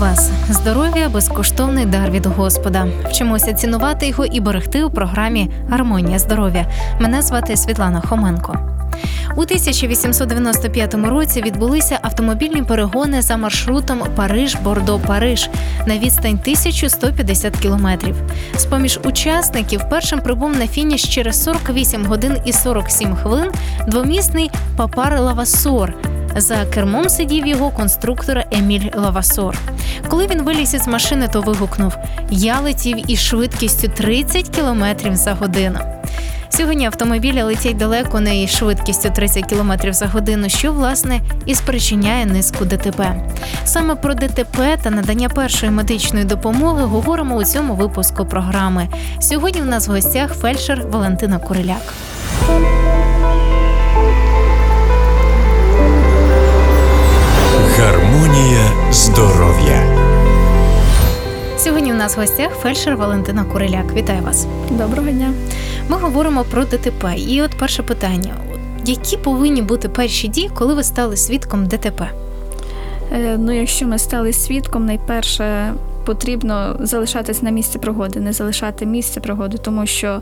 Вас! Здоров'я безкоштовний дар від Господа. Вчимося цінувати його і берегти у програмі Гармонія здоров'я. Мене звати Світлана Хоменко. У 1895 році відбулися автомобільні перегони за маршрутом Париж-Бордо-Париж на відстань 1150 кілометрів. З поміж учасників першим прибув на фініш через 48 годин і 47 хвилин двомісний Панар-Левассор. За кермом сидів його конструктор Еміль Лавасор. Коли він виліз із машини, то вигукнув: Я летів із швидкістю 30 км за годину. Сьогодні автомобілі летять далеко не із швидкістю 30 км за годину, що власне і спричиняє низку ДТП. Саме про ДТП та надання першої медичної допомоги говоримо у цьому випуску програми. Сьогодні в нас в гостях фельдшер Валентина Куриляк. Здоров'я. Сьогодні в нас в гостях фельдшер Валентина Куриляк. Вітаю вас. Доброго дня. Ми говоримо про ДТП. І от перше питання: які повинні бути перші дії, коли ви стали свідком ДТП? Е, Ну, якщо ми стали свідком, найперше потрібно залишатись на місці пригоди, не залишати місце пригоди, тому що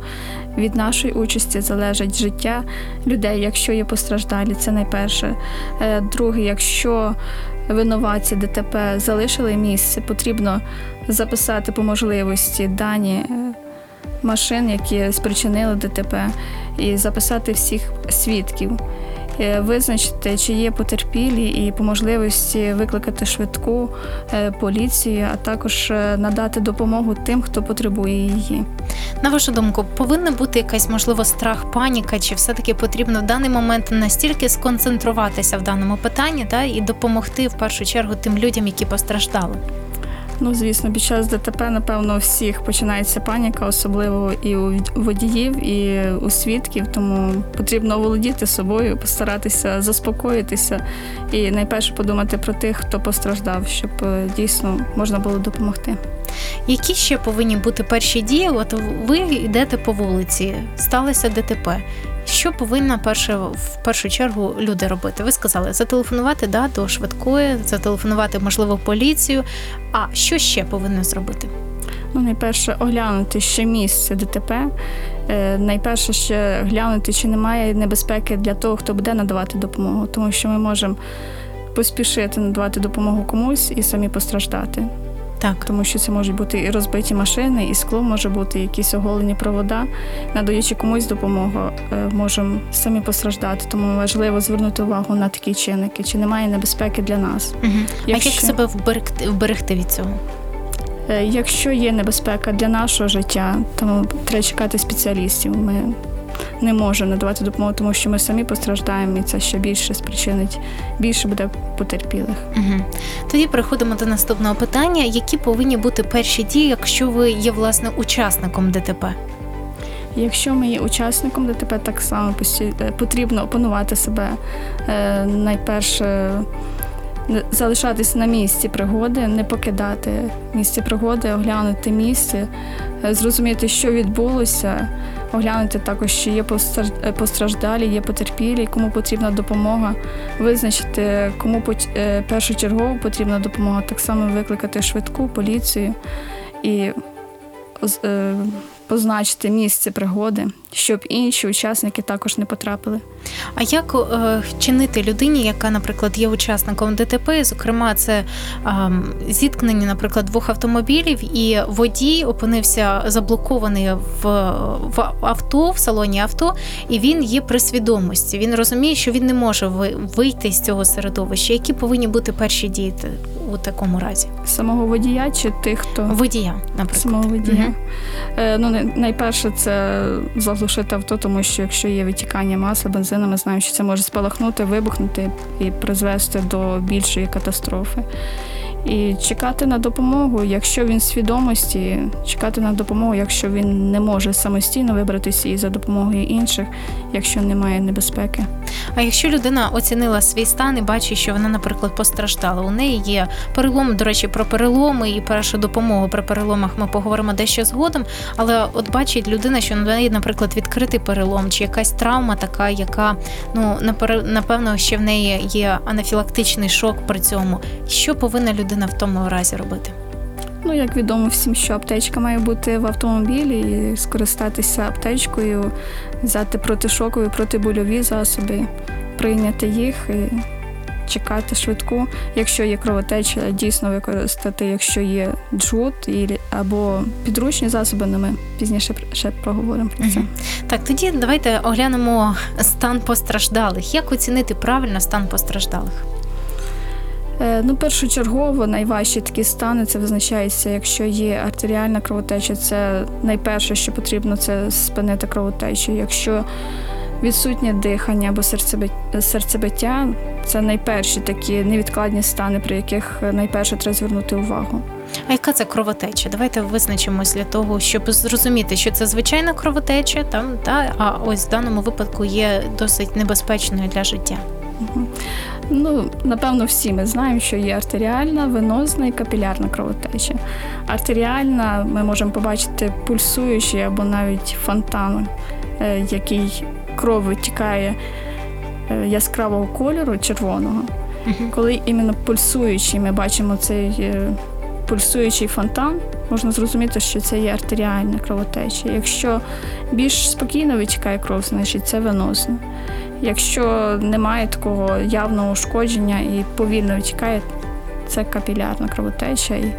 від нашої участі залежить життя людей, якщо є постраждалі, це найперше. Е, Друге, якщо винуватці ДТП залишили місце, потрібно записати по можливості дані. е, Машин, які спричинили ДТП, і записати всіх свідків, визначити, чи є потерпілі, і по можливості викликати швидку е, поліцію, а також е, надати допомогу тим, хто потребує її. На вашу думку, повинна бути якась можливо страх, паніка, чи все-таки потрібно в даний момент настільки сконцентруватися в даному питанні та і допомогти в першу чергу тим людям, які постраждали? Ну, звісно, під час ДТП, напевно, всіх починається паніка, особливо і у водіїв, і у свідків. Тому потрібно володіти собою, постаратися заспокоїтися і найперше подумати про тих, хто постраждав, щоб е, дійсно можна було допомогти. Які ще повинні бути перші дії? От ви йдете по вулиці, сталося ДТП. Що повинна перше в першу чергу люди робити? Ви сказали зателефонувати да, до швидкої, зателефонувати, можливо, поліцію. А що ще повинні зробити? Ну, найперше оглянути ще місце ДТП. Е, найперше ще глянути, чи немає небезпеки для того, хто буде надавати допомогу, тому що ми можемо поспішити надавати допомогу комусь і самі постраждати, Так, тому що це можуть бути і розбиті машини, і скло може бути, якісь оголені провода. Надаючи комусь допомогу, е, можемо самі постраждати. Тому важливо звернути увагу на такі чинники, чи немає небезпеки для нас. угу. а як себе вберегти, вберегти від цього? Е, Якщо є небезпека для нашого життя, то треба чекати спеціалістів. Ми не можемо надавати допомогу, тому що ми самі постраждаємо, і це ще більше спричинить, більше буде потерпілих. Угу. Тоді переходимо до наступного питання: які повинні бути перші дії, якщо ви є власне учасником ДТП? Якщо ми є учасником ДТП, так само е, потрібно опанувати себе. Е, Найперше залишатись на місці пригоди, не покидати місце пригоди, оглянути місце, е, зрозуміти, що відбулося, оглянути також, чи є е, постраждалі, є потерпілі, кому потрібна допомога, визначити, кому е, першочергово потрібна допомога, так само викликати швидку поліцію і позначити місце пригоди, щоб інші учасники також не потрапили. А як е, вчинити людині, яка, наприклад, є учасником ДТП, зокрема, це ем, зіткнення, наприклад, двох автомобілів, і водій опинився заблокований в, в авто, в салоні авто, і він є при свідомості. Він розуміє, що він не може ви- вийти з цього середовища. Які повинні бути перші дії у такому разі? Самого водія чи тих, хто Водія, наприклад. самого водія. Мгм. Е, ну, най- найперше це заглушити авто, тому що якщо є витікання масла, бензину, ми знаємо, що це може спалахнути, вибухнути і призвести до більшої катастрофи. І чекати на допомогу, якщо він свідомості, чекати на допомогу, якщо він не може самостійно вибратися і за допомогою інших, якщо немає небезпеки. А якщо людина оцінила свій стан і бачить, що вона, наприклад, постраждала, у неї є перелом, до речі, про переломи і першу допомогу при переломах ми поговоримо дещо згодом. Але от бачить людина, що на неї, наприклад, відкритий перелом чи якась травма, така, яка ну напевно ще в неї є анафілактичний шок при цьому. Що повинна людина людина в тому разі робити? Ну, як відомо всім, що аптечка має бути в автомобілі і скористатися аптечкою, взяти протишокові, протибольові засоби, прийняти їх і чекати швидку. Якщо є кровотеча, дійсно використати, якщо є джут або підручні засоби, але ми пізніше ще проговоримо про це. Так, тоді давайте оглянемо стан постраждалих. Як оцінити правильно стан постраждалих? Е, Ну, першочергово найважчі такі стани це визначається, якщо є артеріальна кровотеча, це найперше, що потрібно, це спинити кровотечу. Якщо відсутнє дихання або серцебиття, це найперші такі невідкладні стани, при яких найперше треба звернути увагу. А яка це кровотеча? Давайте визначимось для того, щоб зрозуміти, що це звичайна кровотеча, там та а ось в даному випадку є досить небезпечною для життя. Ну, напевно, всі ми знаємо, що є артеріальна, венозна і капілярна кровотеча. Артеріальна ми можемо побачити пульсуючий або навіть фонтан, е, який кров витікає е, яскравого кольору червоного. Коли іменно пульсуючий, ми бачимо цей е, пульсуючий фонтан, можна зрозуміти, що це є артеріальна кровотеча. Якщо більш спокійно витікає кров, значить це венозна. Якщо немає такого явного ушкодження і повільно витікає, це капілярна кровотеча. І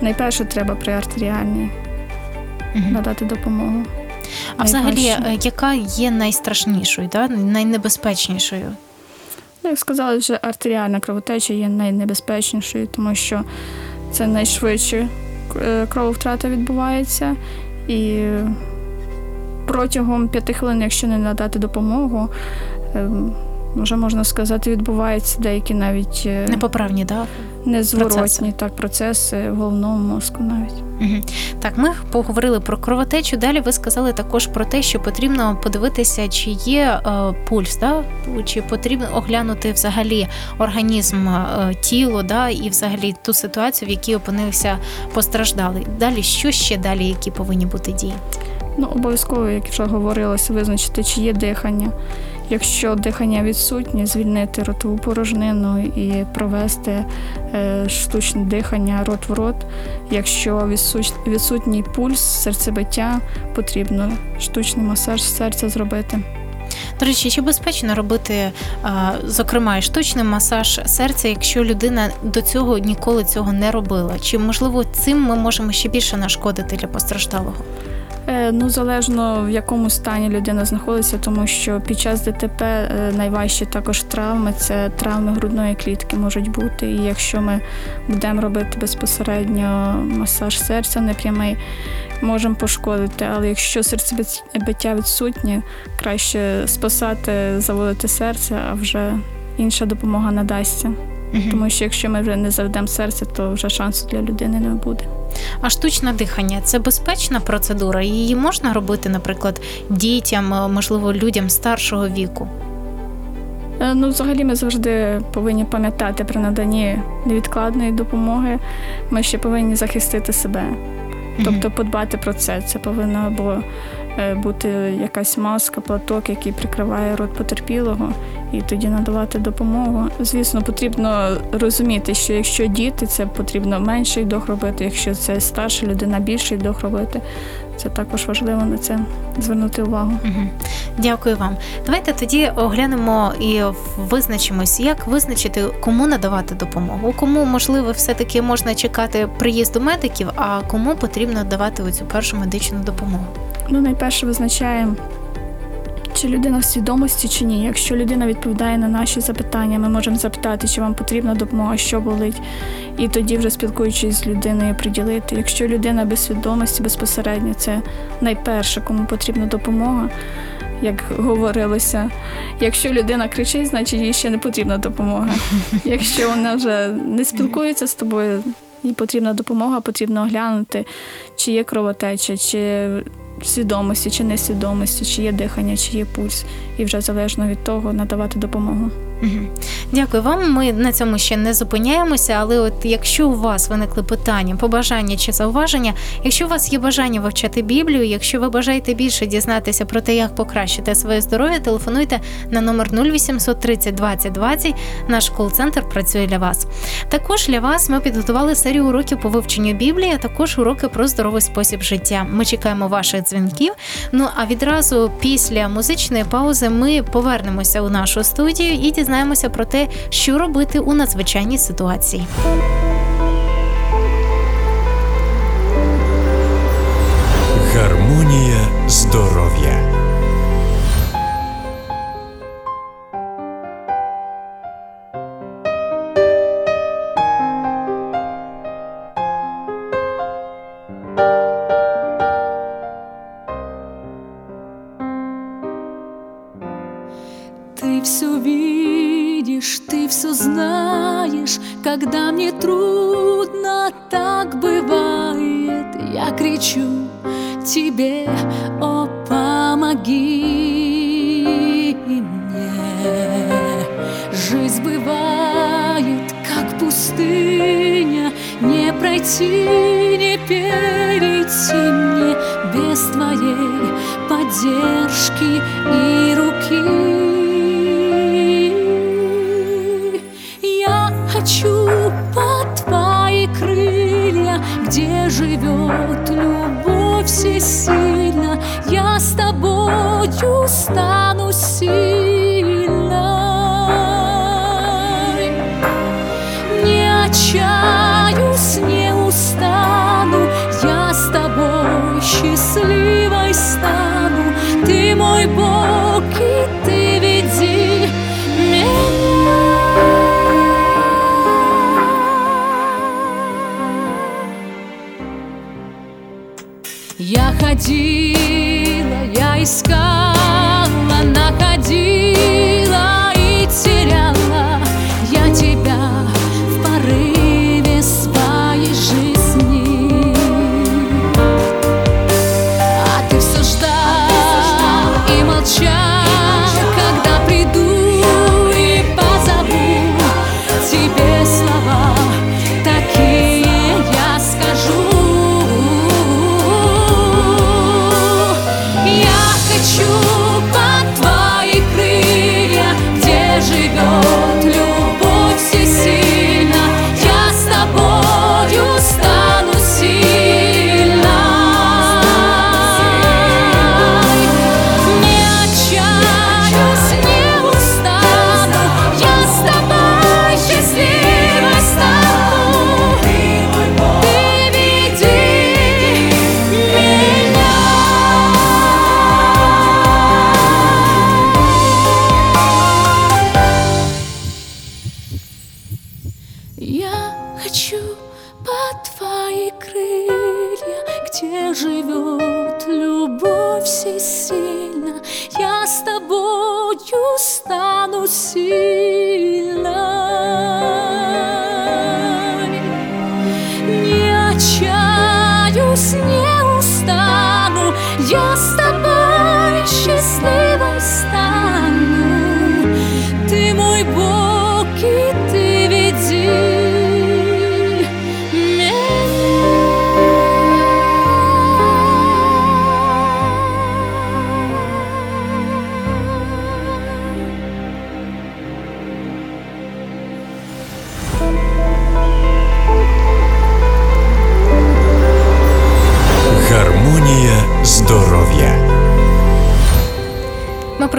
найперше треба при артеріальній надати допомогу. А взагалі, е, яка є найстрашнішою, да? найнебезпечнішою? Ну, як сказали, вже артеріальна кровотеча є найнебезпечнішою, тому що це найшвидше е, крововтрата відбувається. І протягом п'яти хвилин, якщо не надати допомогу, е, вже можна сказати, відбуваються деякі навіть е, Непоправні, да? незворотні процеси. так, процеси в головному мозку навіть. Мгм. Так, ми поговорили про кровотечу. Далі ви сказали також про те, що потрібно подивитися, чи є е, пульс, да? чи потрібно оглянути взагалі організм е, тіло, да? і взагалі ту ситуацію, в якій опинився постраждалий. Далі, що ще далі, які повинні бути дії? Ну, обов'язково, як вже говорилося, визначити, чи є дихання. Якщо дихання відсутнє, звільнити ротову порожнину і провести е, штучне дихання рот в рот. Якщо відсутній пульс, серцебиття, потрібно штучний масаж серця зробити. До речі, чи безпечно робити, зокрема, і штучний масаж серця, якщо людина до цього ніколи цього не робила? Чи можливо цим ми можемо ще більше нашкодити для постраждалого? Е, Ну, залежно в якому стані людина знаходиться, тому що під час ДТП е, найважчі також травми це травми грудної клітки можуть бути. І якщо ми будемо робити безпосередньо масаж серця непрямий, можемо пошкодити. Але якщо серцебиття відсутнє, краще спасати, заводити серце, а вже інша допомога надасться. Тому що якщо ми вже не заведемо серце, то вже шансу для людини не буде. А штучне дихання це безпечна процедура? Її можна робити, наприклад, дітям, е, можливо, людям старшого віку? Е, Ну, взагалі, ми завжди повинні пам'ятати при наданні невідкладної допомоги. Ми ще повинні захистити себе, тобто подбати про це. Це повинна або е, бути якась маска, платок, який прикриває рот потерпілого, і тоді надавати допомогу. Звісно, потрібно розуміти, що якщо діти, це потрібно менший вдох робити, якщо це старша людина, більший вдох робити. Це також важливо на це звернути увагу. Мгм. Дякую вам. Давайте тоді оглянемо і визначимось, як визначити, кому надавати допомогу. Кому можливо все-таки можна чекати приїзду медиків, а кому потрібно давати оцю першу медичну допомогу. Ну, найперше визначаємо, чи людина в свідомості, чи ні. Якщо людина відповідає на наші запитання, ми можемо запитати, чи вам потрібна допомога, що болить, і тоді, вже спілкуючись з людиною, приділити. Якщо людина без свідомості безпосередньо, це найперше, кому потрібна допомога. Як говорилося, якщо людина кричить, значить їй ще не потрібна допомога. Якщо вона вже не спілкується з тобою, їй потрібна допомога, потрібно оглянути, чи є кровотеча, чи свідомості, чи несвідомості, чи є дихання, чи є пульс, і вже залежно від того надавати допомогу. Дякую вам. Ми на цьому ще не зупиняємося, але от якщо у вас виникли питання, побажання чи зауваження, якщо у вас є бажання вивчати Біблію, якщо ви бажаєте більше дізнатися про те, як покращити своє здоров'я, телефонуйте на номер 0800 30 20 20. Наш кол-центр працює для вас. Також для вас ми підготували серію уроків по вивченню Біблії, а також уроки про здоровий спосіб життя. Ми чекаємо ваших дзвінків. Ну а відразу після музичної паузи ми повернемося у нашу студію і дізнаємося про те, що робити у надзвичайній ситуації. Ты все видишь, ты все знаешь, когда мне трудно, так бывает. Я кричу тебе, о, помоги мне. Жизнь бывает, как пустыня, не пройти, не перейти мне без твоей поддержки и руки. Живет любовь всесильна. Я с тобою стану сильной. Стану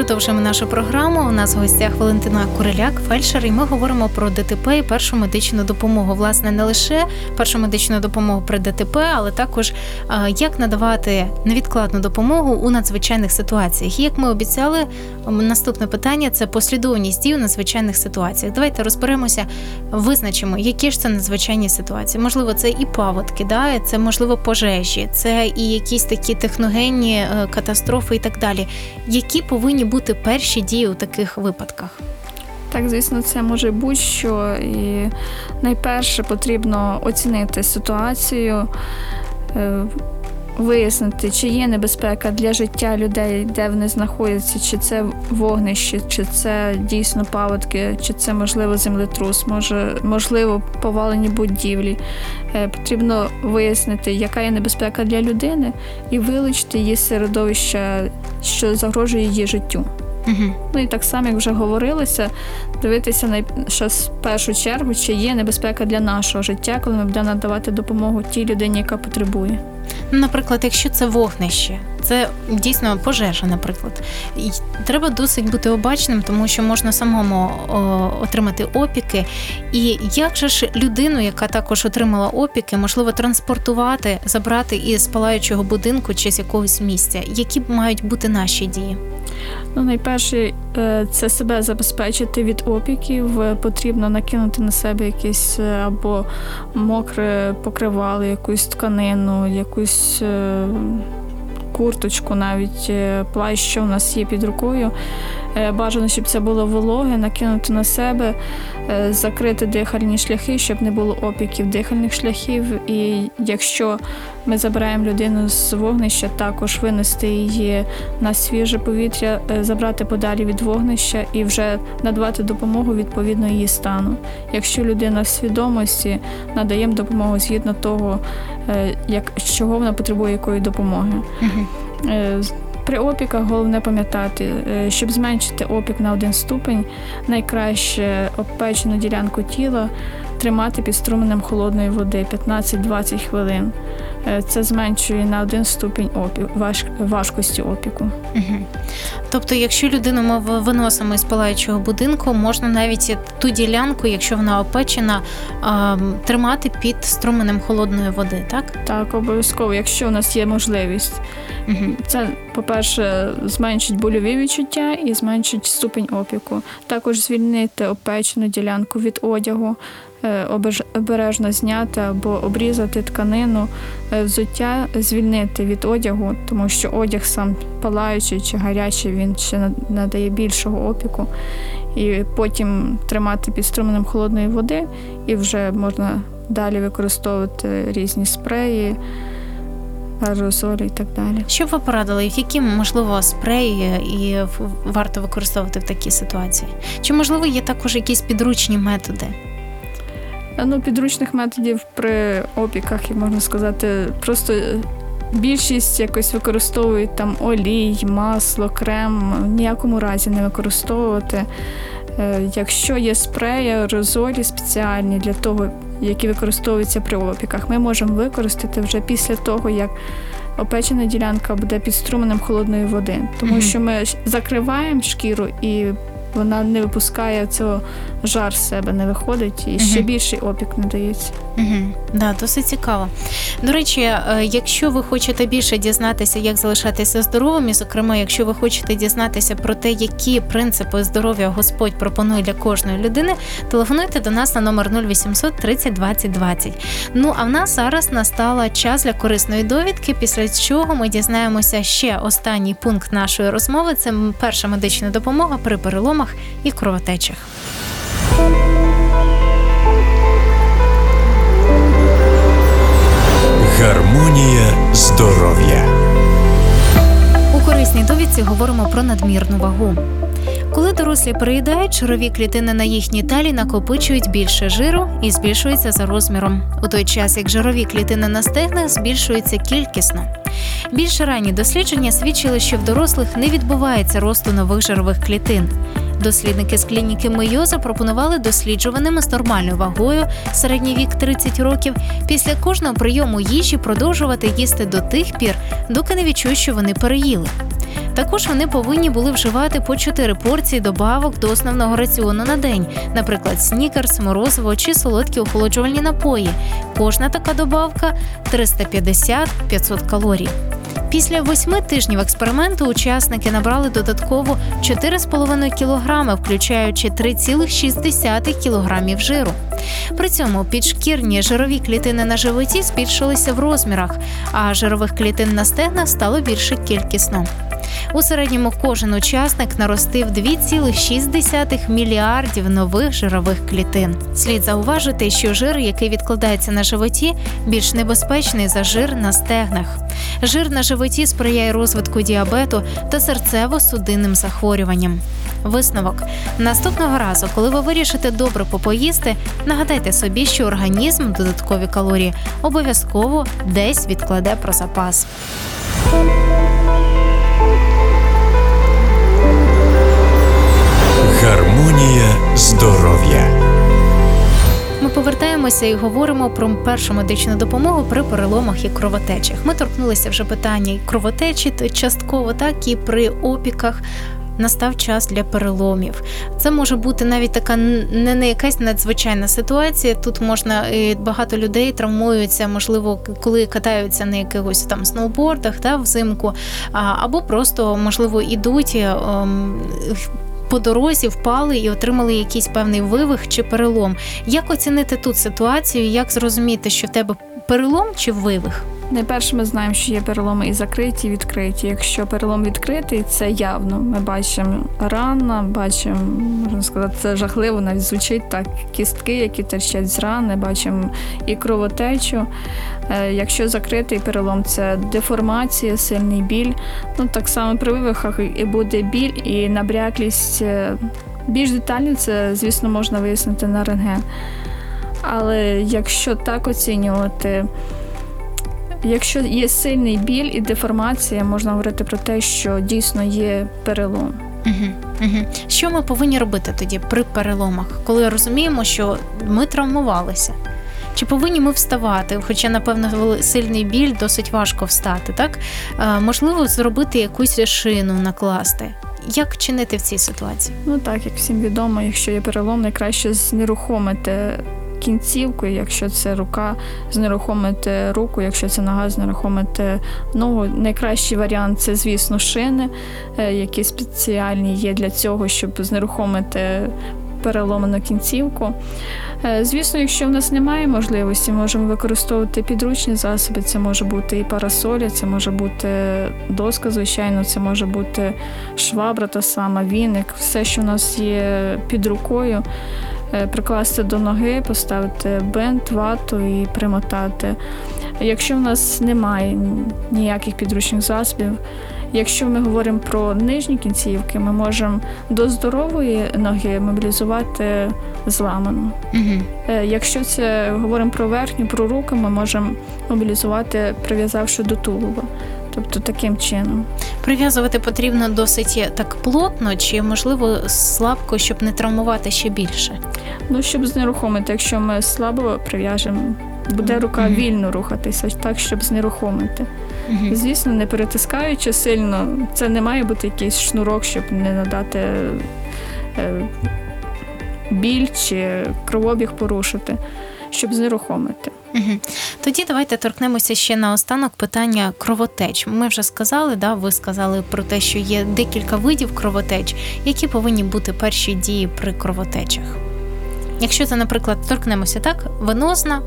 продовжуємо нашу програму. У нас в гостях Валентина Куриляк, фельдшер, і ми говоримо про ДТП і першу медичну допомогу. Власне, не лише першу медичну допомогу при ДТП, але також як надавати невідкладну допомогу у надзвичайних ситуаціях. І як ми обіцяли, наступне питання це послідовність дій у надзвичайних ситуаціях. Давайте розберемося, визначимо, які ж це надзвичайні ситуації. Можливо, це і паводки, да? це можливо пожежі, це і якісь такі техногенні е, катастрофи і так далі. Які повинні бути перші дії у таких випадках? Так, звісно, це може будь-що. І найперше потрібно оцінити ситуацію, е, вияснити, чи є небезпека для життя людей, де вони знаходяться, чи це вогнище, чи це дійсно паводки, чи це можливо землетрус, може, можливо, повалені будівлі. Е, Потрібно вияснити, яка є небезпека для людини, і вилучити її з середовища, що загрожує її життю. Угу. Ну і так само, як вже говорилося, дивитися на що в першу чергу, чи є небезпека для нашого життя, коли ми будемо надавати допомогу тій людині, яка потребує. Наприклад, якщо це вогнище, це дійсно пожежа, наприклад. І треба досить бути обачним, тому що можна самому отримати опіки. І як же ж людину, яка також отримала опіки, можливо транспортувати, забрати із палаючого будинку чи з якогось місця? Які мають бути наші дії? Ну, найперше, е, це себе забезпечити від опіків. Потрібно накинути на себе якесь е, або мокре покривало, якусь тканину, якусь е, курточку, навіть е, плащ, що в нас є під рукою. Е, Бажано, щоб це було вологе, накинути на себе, е, закрити дихальні шляхи, щоб не було опіків дихальних шляхів. І якщо ми забираємо людину з вогнища, також винести її на свіже повітря, е, забрати подалі від вогнища і вже надавати допомогу відповідно її стану. Якщо людина в свідомості, надаємо допомогу згідно того, як чого вона потребує якої допомоги. Е, з- При опіках головне пам'ятати, е, щоб зменшити опік на один ступень, найкраще обпечену ділянку тіла тримати під струменем холодної води 15-20 хвилин. Е, Це зменшує на один ступінь опік, важ, важкості опіку. Угу. Тобто, якщо людину ми виносимо із палаючого будинку, можна навіть ту ділянку, якщо вона опечена, тримати під струменем холодної води, так? Так, обов'язково, якщо у нас є можливість. Угу. Це, по-перше, зменшить больові відчуття і зменшить ступінь опіку. Також звільнити опечену ділянку від одягу, обережно зняти або обрізати тканину, е, взуття звільнити від одягу, тому що одяг сам палаючий чи гарячий, він ще надає більшого опіку. І потім тримати під струменем холодної води, і вже можна далі використовувати різні спреї, аерозолі і так далі. Що б ви порадили, які можливо спреї і варто використовувати в такій ситуації? Чи можливо є також якісь підручні методи? Ну, підручних методів при опіках, як можна сказати, просто більшість якось використовують там олій, масло, крем. В ніякому разі не використовувати. Е, Якщо є спреї, аерозолі спеціальні для того, які використовуються при опіках, ми можемо використати вже після того, як опечена ділянка буде під струменем холодної води. Тому що ми закриваємо шкіру і вона не випускає цього жар з себе, не виходить, і ще більший опік надається. Угу. Да, досить цікаво. До речі, е, якщо ви хочете більше дізнатися, як залишатися здоровим, і зокрема, якщо ви хочете дізнатися про те, які принципи здоров'я Господь пропонує для кожної людини, телефонуйте до нас на номер 0800 30 20 20. Ну а в нас зараз настала час для корисної довідки, після чого ми дізнаємося ще останній пункт нашої розмови. Це перша медична допомога при переломах і кровотечах. Гармонія здоров'я. У корисній довідці говоримо про надмірну вагу. Коли дорослі переїдають, жирові клітини на їхній талі накопичують більше жиру і збільшуються за розміром, у той час як жирові клітини на стегнах збільшуються кількісно. Більш ранні дослідження свідчили, що в дорослих не відбувається росту нових жирових клітин. Дослідники з клініки Мейо запропонували досліджуваним з нормальною вагою середній вік 30 років після кожного прийому їжі продовжувати їсти до тих пір, доки не відчують, що вони переїли. Також вони повинні були вживати по 4 порції добавок до основного раціону на день, наприклад, снікерс, морозиво чи солодкі охолоджувальні напої. Кожна така добавка 350-500 калорій. Після восьми тижнів експерименту учасники набрали додатково 4,5 кг, включаючи 3,6 кг жиру. При цьому підшкірні жирові клітини на животі збільшилися в розмірах, а жирових клітин на стегнах стало більше кількісно. У середньому кожен учасник наростив 2,6 мільярдів нових жирових клітин. Слід зауважити, що жир, який відкладається на животі, більш небезпечний за жир на стегнах. Жир на животі сприяє розвитку діабету та серцево-судинним захворюванням. Висновок наступного разу, коли ви вирішите добре попоїсти, нагадайте собі, що організм додаткові калорії обов'язково десь відкладе про запас. Повертаємося і говоримо про першу медичну допомогу при переломах і кровотечах. Ми торкнулися вже питання і кровотечі частково, так і при опіках. Настав час для переломів. Це може бути навіть така не, не якась надзвичайна ситуація. Тут можна і багато людей травмуються, можливо, коли катаються на якихось там сноубордах та взимку, або просто можливо ідуть. ем, по дорозі впали і отримали якийсь певний вивих чи перелом. Як оцінити тут ситуацію? Як зрозуміти, що в тебе перелом чи вивих? Найперше, ми знаємо, що є переломи і закриті, і відкриті. Якщо перелом відкритий, це явно. Ми бачимо рана, бачимо, можна сказати, це жахливо, навіть звучить так. Кістки, які терчать з рани, бачимо і кровотечу. Е, Якщо закритий перелом, це деформація, сильний біль. Ну так само при вивихах і буде біль і набряклість. Е, Більш детально це, звісно, можна вияснити на рентген. Але якщо так оцінювати, Якщо є сильний біль і деформація, можна говорити про те, що дійсно є перелом. Угу, угу. Що ми повинні робити тоді при переломах, коли розуміємо, що ми травмувалися? Чи повинні ми вставати? Хоча, напевно, сильний біль досить важко встати, так? Е, можливо, зробити якусь шину, накласти. Як чинити в цій ситуації? Ну так, як всім відомо, якщо є перелом, найкраще знерухомити кінцівку, якщо це рука, знерухомити руку, якщо це нога, знерухомити ногу. Найкращий варіант це, звісно, шини, е, які спеціальні є для цього, щоб знерухомити переломану кінцівку. Е, Звісно, якщо в нас немає можливості, можемо використовувати підручні засоби. Це може бути і парасоля, це може бути доска, звичайно, це може бути швабра та сама, віник, все, що у нас є під рукою. Е, Прикласти до ноги, поставити бинт, вату і примотати. Якщо в нас немає ніяких підручних засобів, якщо ми говоримо про нижні кінцівки, ми можемо до здорової ноги мобілізувати зламану. Угу. Якщо це говоримо про верхню, про руку, ми можемо мобілізувати, прив'язавши до тулуба. Тобто таким чином. Прив'язувати потрібно досить так плотно, чи можливо слабко, щоб не травмувати ще більше. Ну, щоб знерухомити, якщо ми слабо прив'яжемо, буде рука Мгм. вільно рухатися, так, щоб знерухомити. Угу. Звісно, не перетискаючи сильно, це не має бути якийсь шнурок, щоб не надати е, біль чи кровобіг порушити, щоб знерухомити. Угу. Тоді давайте торкнемося ще наостанок питання кровотеч. Ми вже сказали, да, ви сказали про те, що є декілька видів кровотеч, які повинні бути перші дії при кровотечах. Якщо це, наприклад, торкнемося так, венозна,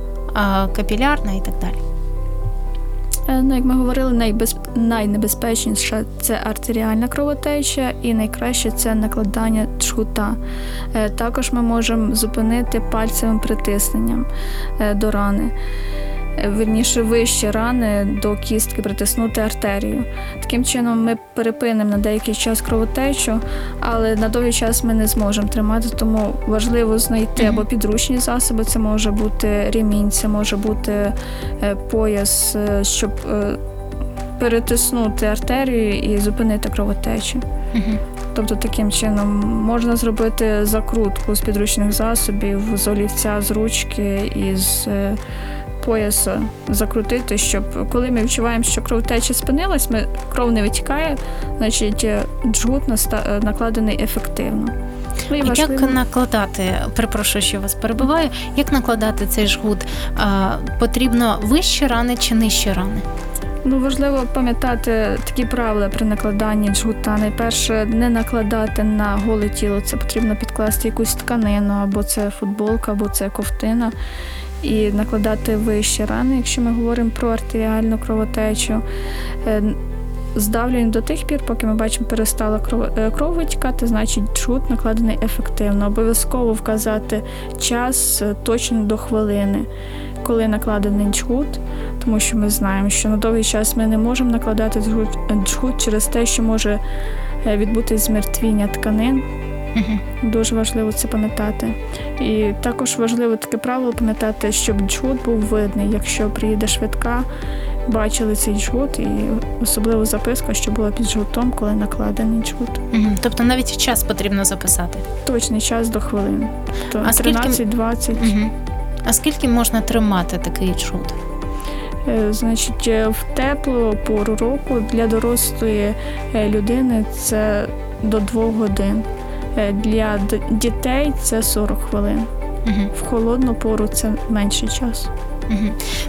капілярна і так далі. Е, Ну, як ми говорили, найбез... найнебезпечніше це артеріальна кровотеча, і найкраще це накладання джгута. Е, Також ми можемо зупинити пальцевим притисненням е, до рани. Е, Вірніше вище рани до кістки притиснути артерію. Таким чином ми перепинимо на деякий час кровотечу, але на довгий час ми не зможемо тримати, тому важливо знайти або підручні засоби, це може бути ремінь, це може бути е, пояс, е, щоб е, перетиснути артерію і зупинити кровотечу. Тобто таким чином можна зробити закрутку з підручних засобів, з олівця, з ручки і з пояса закрутити, щоб коли ми відчуваємо, що кровотеча спинилась, ми, кров не витікає, значить е, джгут е, накладений ефективно. Ну, важливо- як накладати, перепрошую, що вас перебиваю, як накладати цей жгут? А, потрібно вище рани чи нижче рани? Ну, важливо пам'ятати такі правила при накладанні джгута. Найперше, не накладати на голе тіло. Це потрібно підкласти якусь тканину, або це футболка, або це ковтина. І накладати вище рани, якщо ми говоримо про артеріальну кровотечу. Е, здавлюємо до тих пір, поки ми бачимо, перестала кров, е, витікати, значить джгут накладений ефективно. Обов'язково вказати час е, точно до хвилини, коли накладений джгут, тому що ми знаємо, що на довгий час ми не можемо накладати джгут, через те, що може відбутись змертвіння тканин. Мгм. Дуже важливо це пам'ятати. І також важливо таке правило пам'ятати, щоб джгут був видний. Якщо приїде швидка, бачили цей джгут, і особливо записка, що була під жгутом, коли накладений джгут. Мгм. Тобто навіть час потрібно записати. Точний час до хвилини. То А скільки- 13-20. Мгм. А скільки можна тримати такий джгут? Е, Значить, е, в теплу пору року для дорослої е, людини це до 2 годин. Е, Для дітей це 40 хвилин. Угу. В холодну пору це менший час.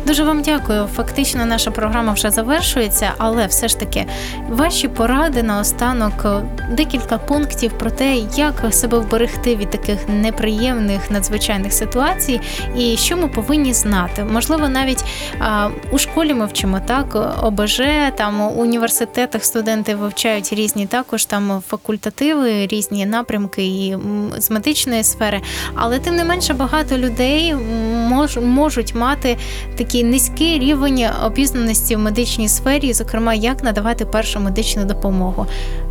Дуже вам дякую. Фактично, наша програма вже завершується, але все ж таки ваші поради на останок декілька пунктів про те, як себе вберегти від таких неприємних надзвичайних ситуацій, і що ми повинні знати. Можливо, навіть а, у школі ми вчимо так, ОБЖ, там у університетах студенти вивчають різні також там факультативи, різні напрямки і з медичної сфери. Але тим не менше багато людей мож, можуть мати такий низький рівень обізнаності в медичній сфері, зокрема, як надавати першу медичну допомогу.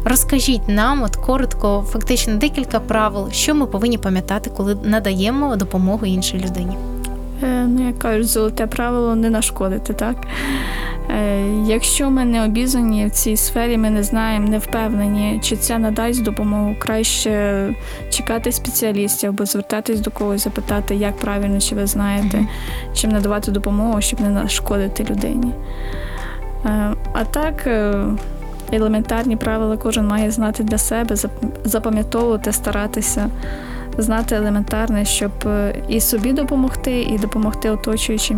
Розкажіть нам, от коротко, фактично декілька правил, що ми повинні пам'ятати, коли надаємо допомогу іншій людині. Е, Ну, як кажуть, золоте правило не нашкодити, так? Е, Якщо ми не обізнані в цій сфері, ми не знаємо, не впевнені, чи це надасть допомогу, краще чекати спеціалістів або звертатись до когось, запитати, як правильно, чи ви знаєте, чим надавати допомогу, щоб не нашкодити людині. Е, А так, е, елементарні правила кожен має знати для себе, запам'ятовувати, старатися знати елементарне, щоб і собі допомогти, і допомогти оточуючим